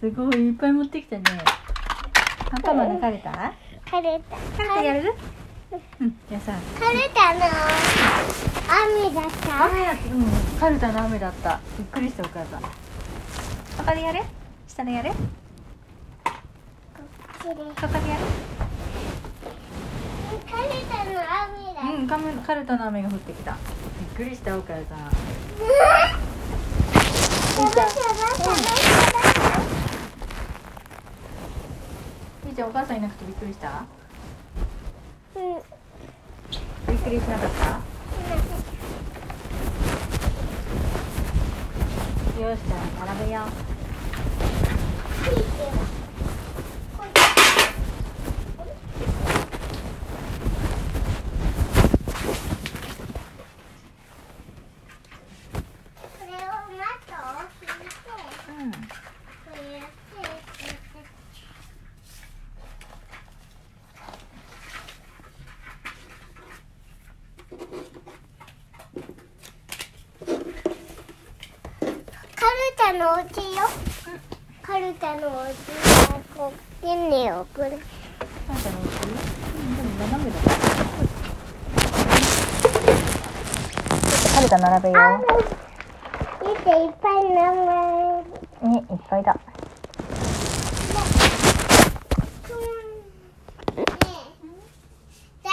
すごいいっぱい持ってきたね。アンパンマンが枯れた？枯れた。枯れたやる？うんじゃあさ。枯れたの。雨だった？雨だった。うんカルタの雨だった。びっくりしたお母さん。他でやれ？下でやれ？こっちで。他でやれ？枯れたの雨だ。うんカメカルタの雨が降ってきた。びっくりしたお母さん。サバサバサバサみーちゃんお母さんいなくてびっくりした？バうん。びっくりしなかった。よしじゃあ並べようこれをマットを引いてうんこうやってカルタのお家よ。カルタのお家がこ送るカルタのお家うんでも斜めだからカルタ並べよあ見ていっぱい名前。うねいっぱいだだ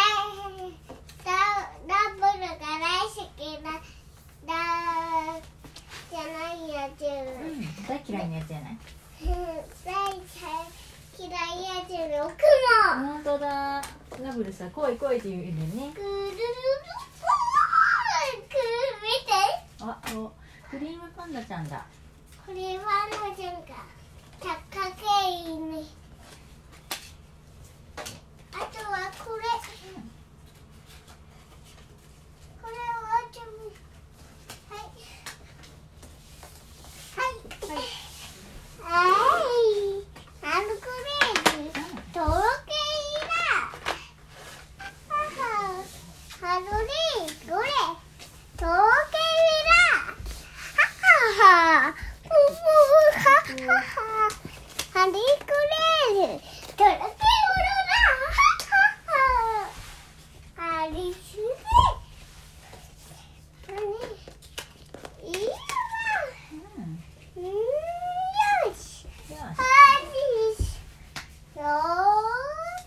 ダブルが大好きなだじゃないやつうん大嫌いなやつじゃない大嫌いやつのクモ本当だ。ラブルさ来い来いって言うんだよね。くるるるく見てあおクリームパンダちゃんだ。これはのじゃんか高けいねあとはこれこれはちょはいはいはいあのクレーズとろけいだははのりこれとろけいだはははふふはははハリクレーズとろけいだはははハリスレ何いいわうんうんよしよしハリスよー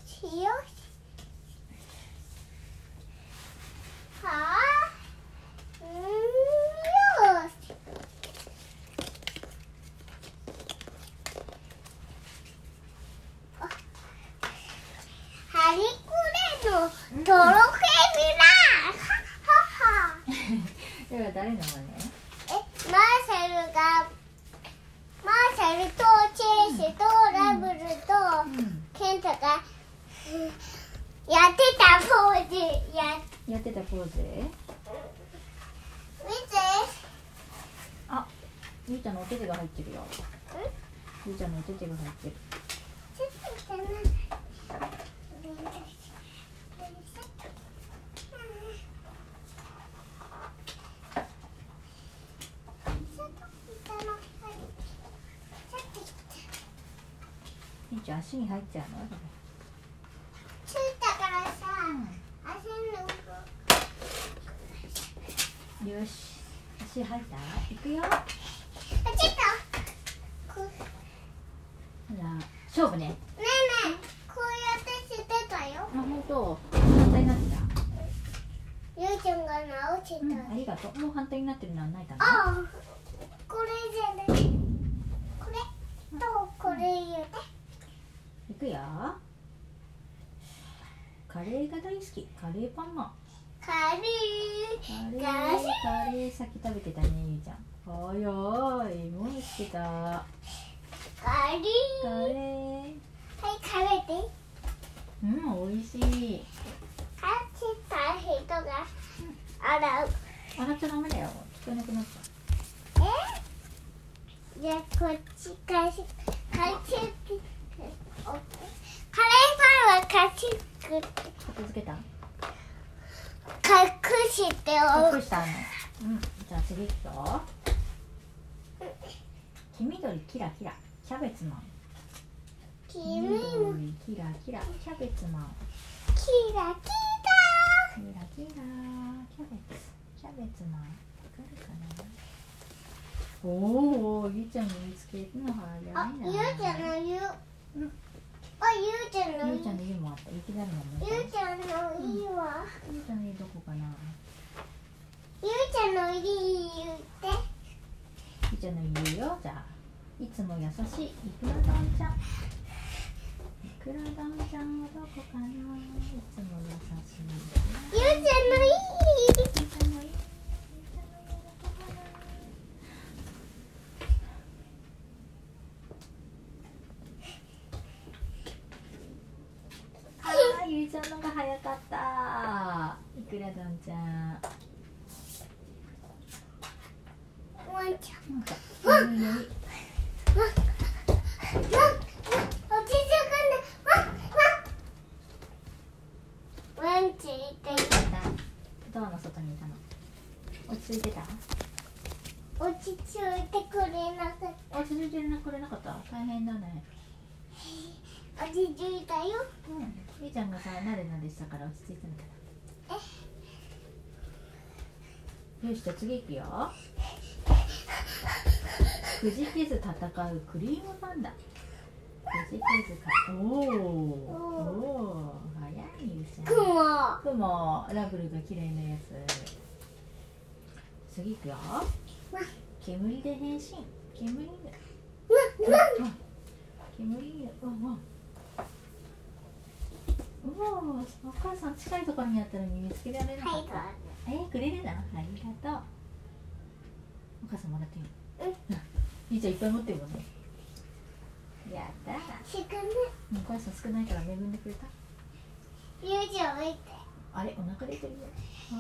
しよしはあうんよしあハリクレのとろけびらはははでは誰の真似えマーシャルがマーシャルとチェイスとラブルとうんケントがうんやってたポーズややってたポーズ見てあゆうちゃんのお手手が入ってるよゆうちゃんのお手手が入ってるちょっと邪魔ゆうちゃん足に入っちゃうの？ついたからさ、足のよし足入った？いくよほあちょっとこねら勝負ねえねえこうやってしてたよあ本当反対になってたゆうちゃんが直してた、うんありがとうもう反対になってるのはないかなああこれじゃないこれとこれ言うていくよカレーが大好きカレーパンマン。カレカレーカレー。先食べてたねゆうちゃん。はやーいもう見つけた。カレー。カレー。はい食べてうん美味しい。買ってた人が洗う洗っちゃダメだよ聞こえなくなったえじゃあこっちカレー。パンはかしく片付けた？隠しておく。隠したの。うんじゃあ次いくよ黄緑キラキラ。黄キャベツマン。君も緑キラキラ。キャベツマン。キラキキラキラ。キャベツ。キャベツマン。わかるかな？おおゆうちゃんの見つけるの早いな。ラあ、ゆうちゃんのゆう。んあ、ゆうちゃんのゆうちゃんの家もあった雪だるまもゆうちゃんのいいわ。ゆうちゃんの家どこかなゆうちゃんのいい言って。ゆうちゃんの家よ。じゃあいつも優しいいくらどんちゃん。いくらどんちゃんはどこかな。いつも優しい。ゆうちゃんのいい。ゆうちゃんの家ゆうちゃんの家どこかなあーゆうちゃんのが早かったいくらどんちゃんワンちゃんなんかうんうんワンワン落ち着くんだワンワンワンちいてドアの外にいたの落ち着いてた？落ち着いてくれなかった。落ち着いてくれなかった？大変だね。落ち着いたよ。うん。みーちゃんがさなでなでしたから落ち着いたのかなよしじゃあ次いくよ。くじけず戦うクリームパンダ。くじけずかおー。おー。早いゆうちゃん。雲。雲ラブルが綺麗なやつ次いくよ。煙で変身。煙で。ワン煙で。うんうんうわお母さん近いところにあったのに見つけられなかはいった、えー、くれるなありがとう。お母さんもらっていいうん。いいちゃんいっぱい持ってるもんね。やったしかねお母さん少ないから恵んでくれた。ゆうちゃん置いて。あれお腹出てるよ。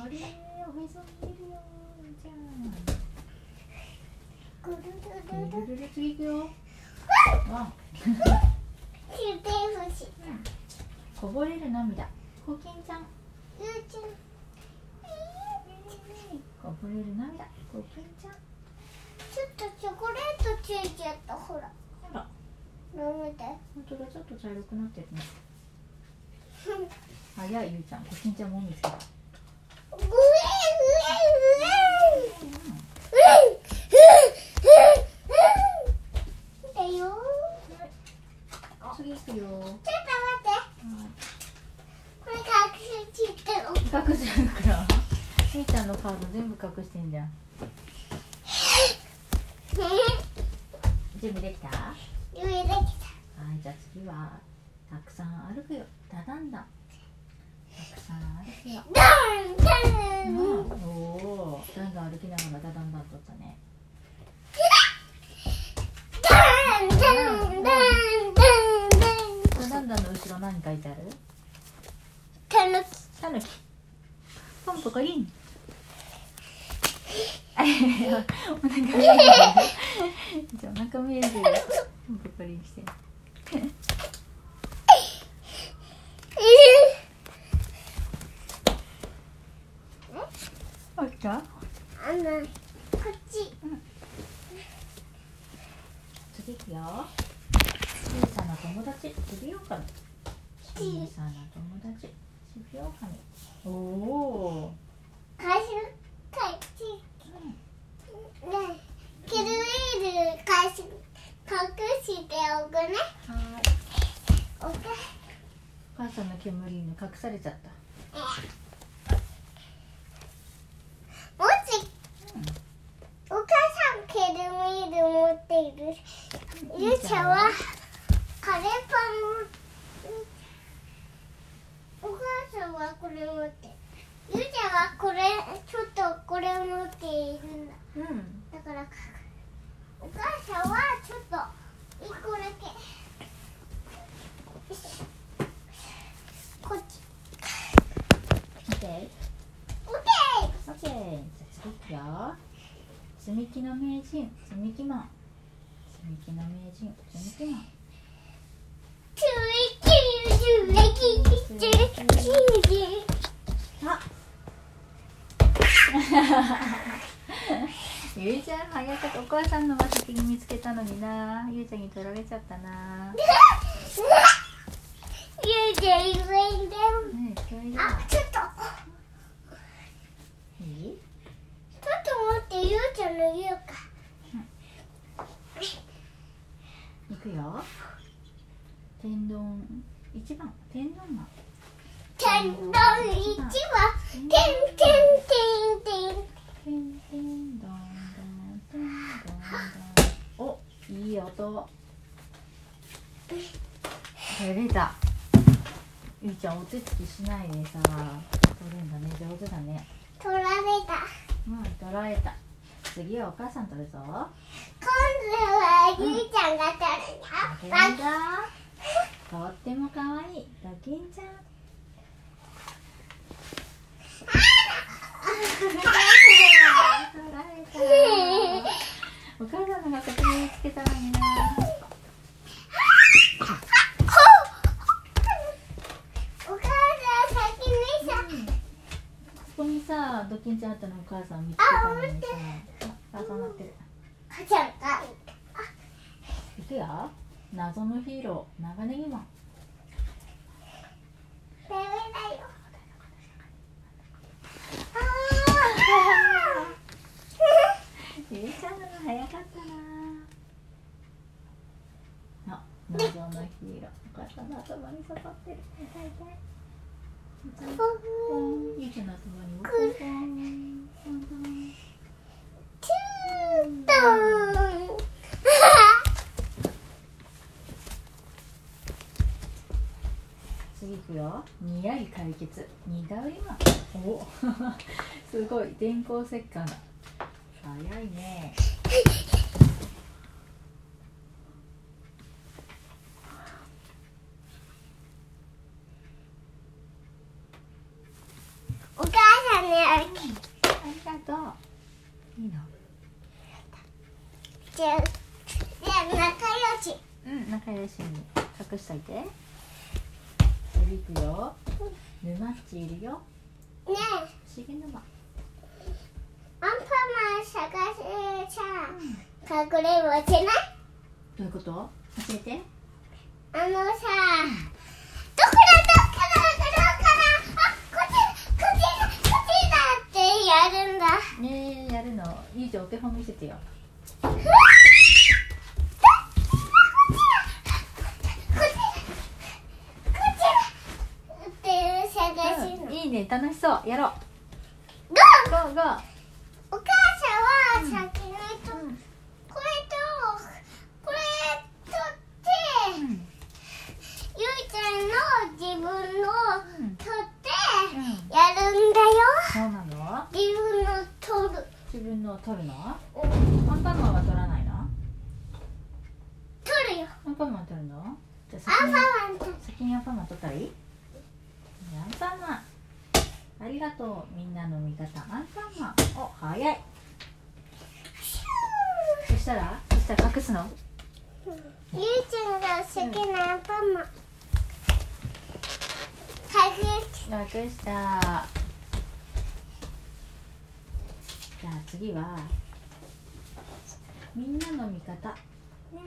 あれおへそ見えるよじゃぐるあるるるルルル次行くよ。ワンキューテーフシこぼれる涙。コキンちゃん。ゆうちゃん。こぼれる涙。コキンちゃん。ちょっとチョコレートついちゃった。ほら。あら。飲めて本当だ。ちょっと茶色くなってるね。早いゆうちゃん。コキンちゃんも見つけたうえうえうえうえうだよ次行くよちょっと待ってはこれ隠しちゃったの隠してるからみーちゃんのカード全部隠してんじゃん準備できたは上できたいじゃあ次はたくさん歩くよダダンダンたくさん歩くよダンダン。おおー。だんだん歩きながらダダンダンとったね。の後ろ何書いてある？ポンポコリン腹見える。じゃあお腹見えポンポコリンしてあったあのこっち。次いくよ。小さな友達。ちびおかみ小さな友達。ちびおかみおお返す返しねキルウィール返し隠しておくね。はーい。お母さんの煙に隠されちゃった。もしお母さんケルミール持っている。ゆうちゃんはカレーパンもお母さんはこれ持ってゆうちゃん。はこれちょっとこれ持っているんだ。うんだからお母さんはちょっと一個だけこっちオッケーオッケーオッケーじゃあ次いくよ積み木の名人積み木マン。積み木の名人積み木マン。あ。ゆいちゃん早かったお母さんのが先に見つけたのにな。ゆいちゃんに取られちゃったな。ゆうちゃんいるんだあちょっといいちょっと待ってゆうちゃんの言うか。いくよ。天丼一番。天丼マン天丼一番。てんてんてんてんてんてんどんどんてんどんどんおいい音照れたゆいちゃんお手つきしないでさ取るんだね上手だね取られたうん取られた次はお母さん取るぞ。今度はゆうちゃんが取るドよとっても可愛いドキンちゃん。お母さんのが先に見つけたのになお母さん先にさ。ここにさドキンちゃんあったのお母さん見つけたのにさあ重なってる母ちゃんがいくよ。謎のヒーロー。長ネギマン。ダメだよゆいちゃんのが早かったなあ謎のヒーロー。お母さんの頭に刺さってる。痛い。痛い痛い。いちゃんの頭に。もポンポンポンポンチュートン次いくよ。にやり解決。にだうりまお。すごい。電光石火早いねお母さんにあるありがとういいのじゃあ仲良し。うん仲良しに隠しといて。次いくよ。沼っちいるよ。ねえ。不思議沼。アンパンマン探してさ。かくれんぼしない？どういうこと？教えて。あのさ、どこだどこだどこだ？あこっちこっちこっちだってやるんだ。ねえやるの。いいじゃんお手本見せてよこっちだこっちだって探しのいいね楽しそう。やろう。ゴーゴー。ゴーお母さんは先にと、うん。これとこれ取って、うん。ゆいちゃんの自分のうん取ってうん。やるんだよ。そうなの？自分の取る。自分のを取るの？アうん。ンパンマンは取らないの？取るよ。アンパンマン取るの？じゃあ先にアンパンマン取る先にアンパンマン取ったらいい？アンパンマンありがとうみんなの味方。アンパンマン。お早い。そしたらそしたら隠すの？ゆいちゃんが好きなアンパンマン。隠し隠した。じゃあ次はみんなの味方。ね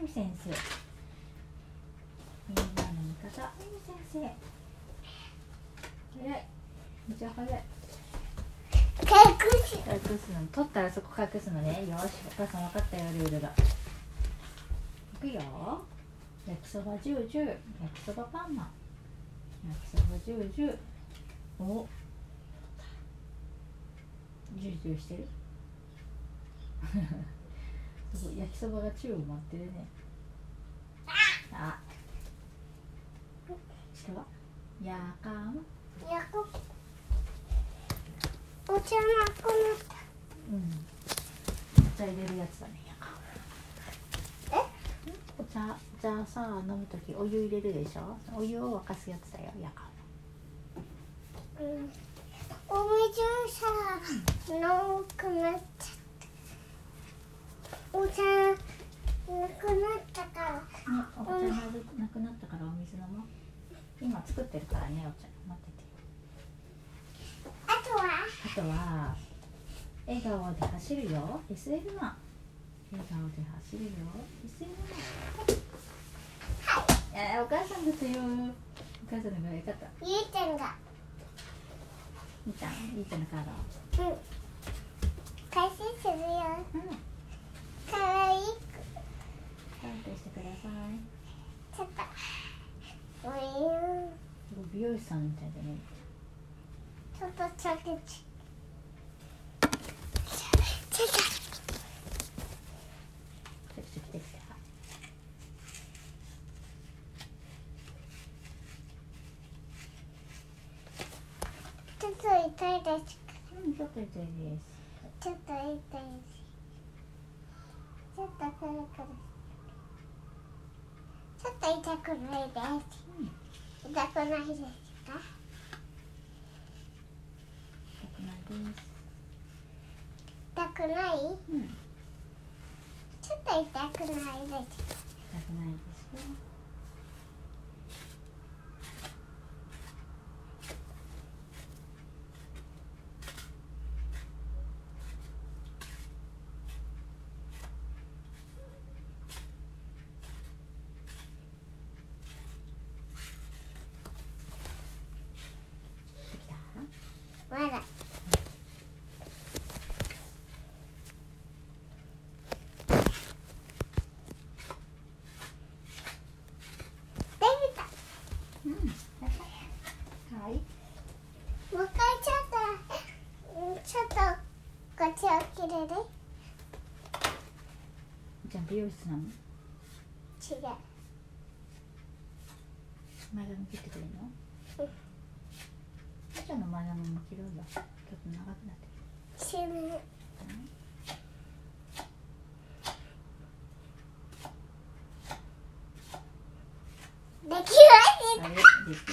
み先生。みんなの味方。ねみ先生。早いめっちゃ早い。隠し。隠すの取ったらそこ隠すのね。よしお母さん分かったよルールが。いくよ。焼きそばジュージュー焼きそばパンマ。ン焼きそばジュージューお。ジュージューしてる 焼きそばが宙を舞ってるね。あ。下はやかん。やこお茶なくなったうん。お茶入れるやつだね。え？お茶じゃあさ飲むときお湯入れるでしょ？お湯を沸かすやつだよやか。んうん。お水さ飲くなっちゃったお茶なくなったからねお茶なくなくなったからお水飲もう。今作ってるからねお茶待っててあとは笑顔で走るよ。SF マン笑顔で走るよ。SF マンはい、えー、お母さんだったよお母さんのがよかった。ゆうちゃんが。いいちゃんいいちゃんのカードうん。回収するよ。うん。かわいいカウントしてください。ちょっと。もういいよ。美容師さんみたいだね。ちょっとちょっとちょっとちょっとチェクチェクチェクチェクちょっと痛いですちょっと痛いですちょっと痛いですちょっとくるくるちょっと痛くないです。うん痛くないですか痛くないです痛くないうんちょっと痛くないです痛くないですよできたまだできたうんかわいいもう一回ちょっとうんちょっとこっちを切れるじゃあ美容室なの違う。前髪切ってくれるの？うん。赤ちゃんの前髪も切るんだちょっと長くなってる死ぬできまあれ？でき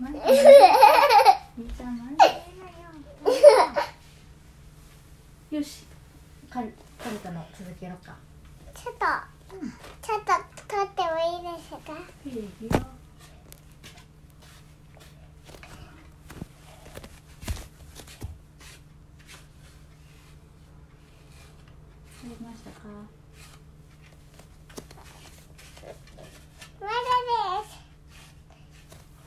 ましたみーちゃんよし。カルカルタの続きやろうか。すちょっとちょっと取ってもいいですか？いいですよ。取れましたか？まだです。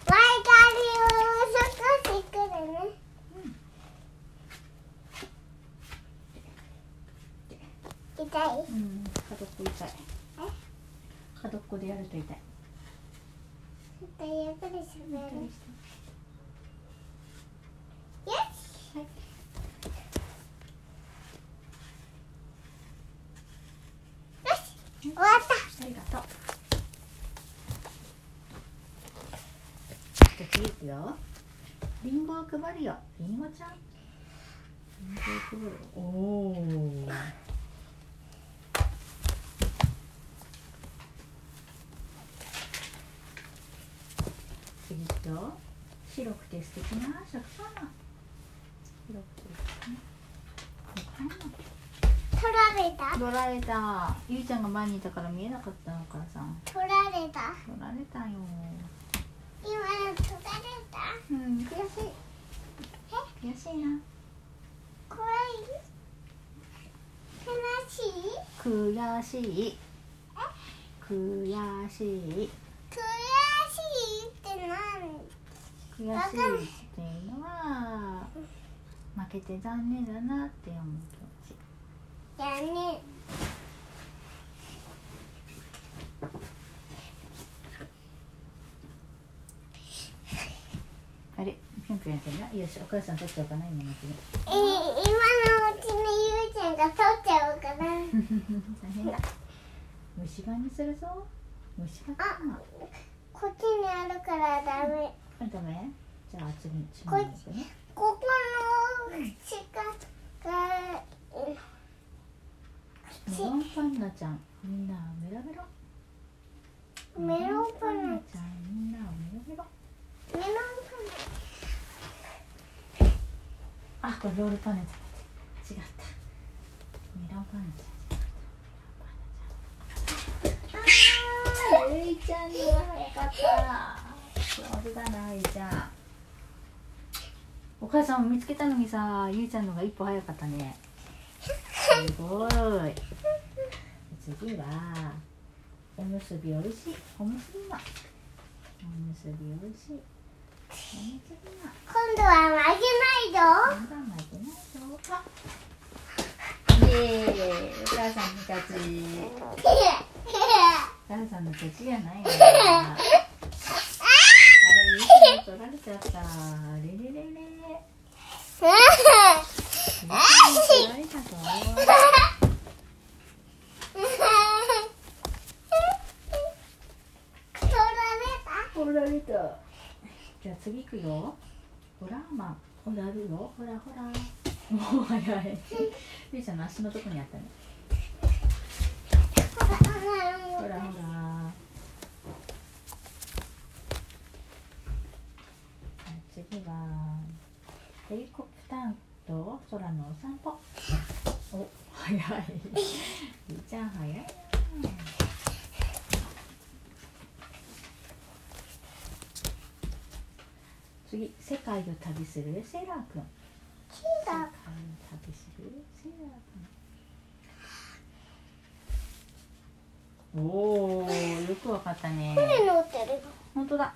前髪を少しくるね。痛い？うん角っこ痛い角っこでやると痛いちょっとゆっくりするよしはいよし終わったありがとう。じゃあ次いくよ。リンゴを配るよ。リンゴちゃん。リンゴを配る。おお。次いくよ。て素敵な食パンマン。白くて素敵な食パンマン。取られた？取られた。ゆいちゃんが前にいたから見えなかったの、お母さん。取られた？取られたよ。今の取られた？うん、悔しい。悔しいな。怖い？悲しい？悔しい。悔しい。悔しいって何悔しいっていうのは。負けて残念だなって思う気持ち。やねあれ、ぴょんぴょんやってるな。よし、お母さん取っちゃおうかな、今のうちに。えー、今のうちにゆうちゃんが取っちゃおうかな 大変だ。虫歯にするぞ。虫歯かな。こっちにあるからダメあ、ダメ？じゃあ、次、次のやつね。ここの鹿がうんメロンパンナちゃん、みんなメロメロ。メロンパンナちゃん、みんなメロメロ。メロンあ、これロールパンナちゃん。違った。メロンパンナちゃん。ゆいちゃんには早かった。上手だな、ゆい。ちゃん。お母さんも見つけたのにさゆうちゃんのが一歩早かったね。すごい。次はおむすびおいしい。おむすびまおむすびおいしい。おむすびま今度は負けないぞ。まだ負けないぞ。あイエー。イお母さんの勝ち。お母さんの勝 ちじゃないよ取られちゃったレレレレゆうちゃん取られた取られたじゃあ次行くよホラーマンほらあるよほらほらもう早いゆうちゃんの足のとこにあったねほらほら。次はヘリコプターと空のお散歩。お早い。ゆうちゃん早いな。次世界を旅するセーラーくんキ世界をだ旅するセーラーくんおおよくわかったね。船乗ってる本当だ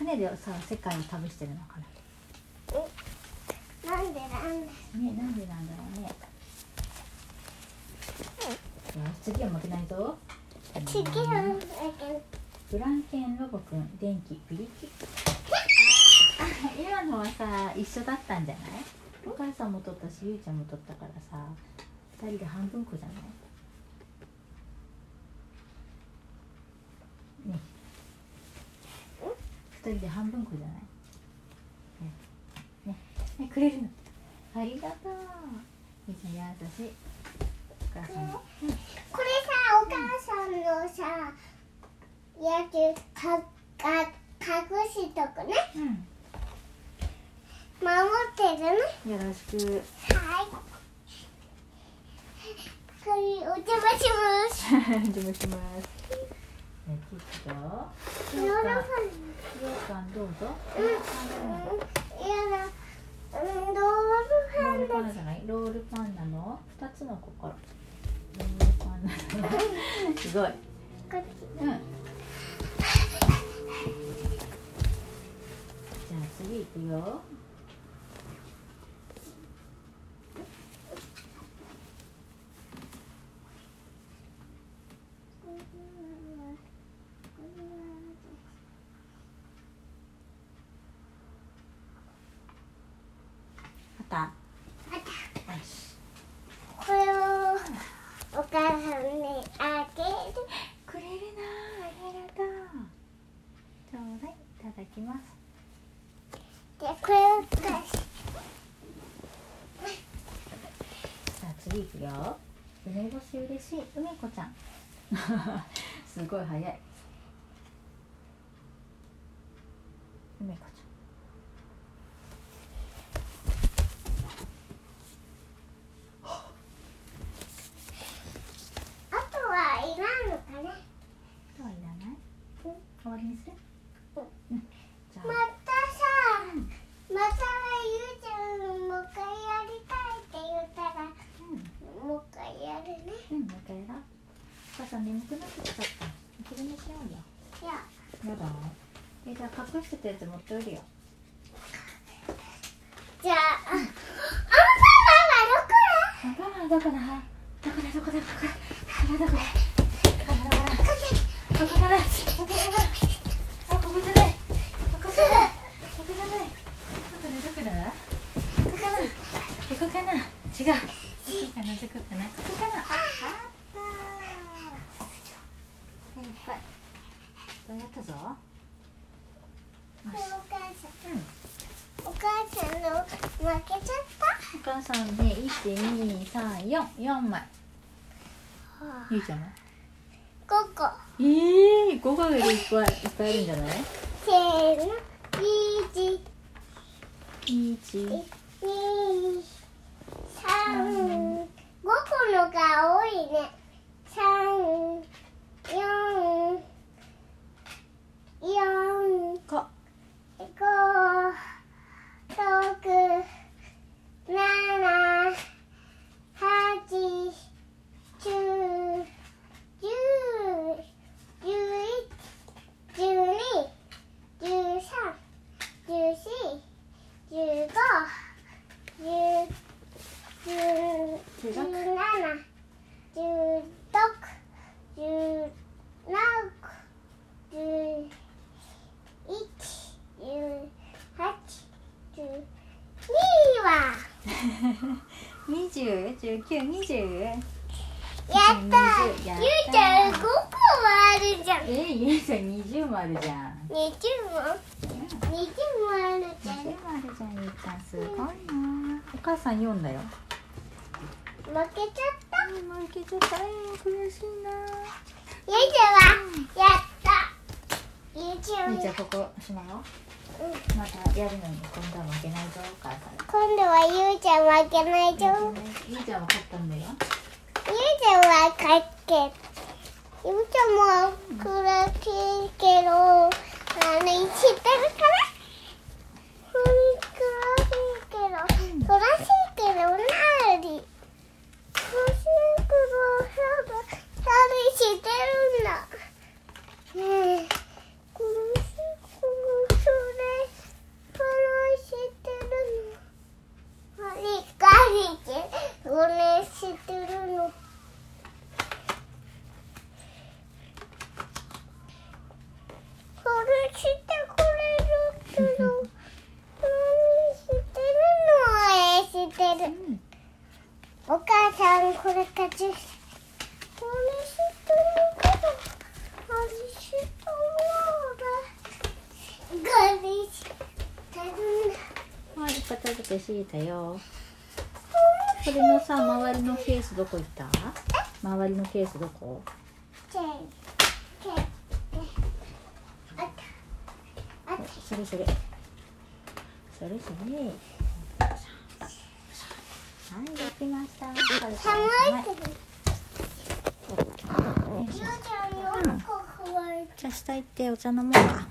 船でさ世界を旅してるのかな？んでなんでなねなんでなんだろうね。よし次は負けないぞ。違うんだけフランケンロボくん電気ビリキあ今のはさ一緒だったんじゃない？お母さんも取ったしゆうちゃんも取ったからさ二人で半分こじゃないね二人で半分こじゃない？ね。ね。ねくれるの。ありがとう。ゆうちゃん優しいお母さん。もこれさお母さんのさやつかか隠しとくね。うん。守ってるね。よろしく。はい。これお邪魔します。お邪魔します。え、キッと。ヨーロッパようかんどうぞ。うんやだロールぞパンナじゃない、ロールパンナの？二つの心。ロールパンナの。すごい。うん。じゃあ次行くよ。あった。あったよし。これをお母さんにあげるくれるなあ、ありがとう。ちょうだい、いただきます。でこれを返しさあ次いくよ梅干しい梅子ちゃん。すごい早い梅子ちあとはいらんのかなゃん今日はいらない終わりにするうんうんじゃまあたさまたゆうちゃんもう一回やりたいって言ったらうんもう一回やるねうんもう一回やろうお母さん眠くなってきちゃったお昼寝しようよいややだ。えじゃあ隠してたやつ持っておいるよ。じゃあああん。たはどこだあどこだどこだどこだどこだどこだどこだどこだどこだどこだどこだどこだあここじゃないここじゃないここじゃないどこだどこだここかなここかな違うどこかなどこかなここかなああったいっぱいどうやったぞ。お母さん。うん。お母さんの負けちゃった？お母さんね12344枚。はあ。ゆいちゃんは？5個。ええー、5個よりいっぱいいっぱいあるんじゃない？せーの。1 1 2三。5個のが多いね三四四個五六六七八九十十一十二十三十四十五十十十七十六十七十一十八十二は二十十九二十やった20やったゆうちゃん5個もあるじゃんえゆうちゃん二十もあるじゃん20もある？じゃん二十もある？じゃんゆうちゃんすごいなお母さん読んだよ負けちゃった負けちゃったえー悔しいなゆうちゃんはやったゆうちゃんゆうちゃんここしまようんまたやる？のに今度は負けないぞお母さん今度はゆうちゃん負けないぞゆうちゃんは勝ったんだよゆうちゃんは勝ってゆうちゃんも悔しいけどあの知ってるかな悔しいけど悔しいけどなり悔しいけどなりしてるんだ。ねえ。苦しいけどそれ話してるの。理解してそれしてるのそれしてくれるけど何してるのしてるうんお母さんこれ勝ちこれしてたよ。それのさ周りのケースどこ行った？周りのケースどこ？それそれ。それそれじゃあ下行ってお茶飲もうか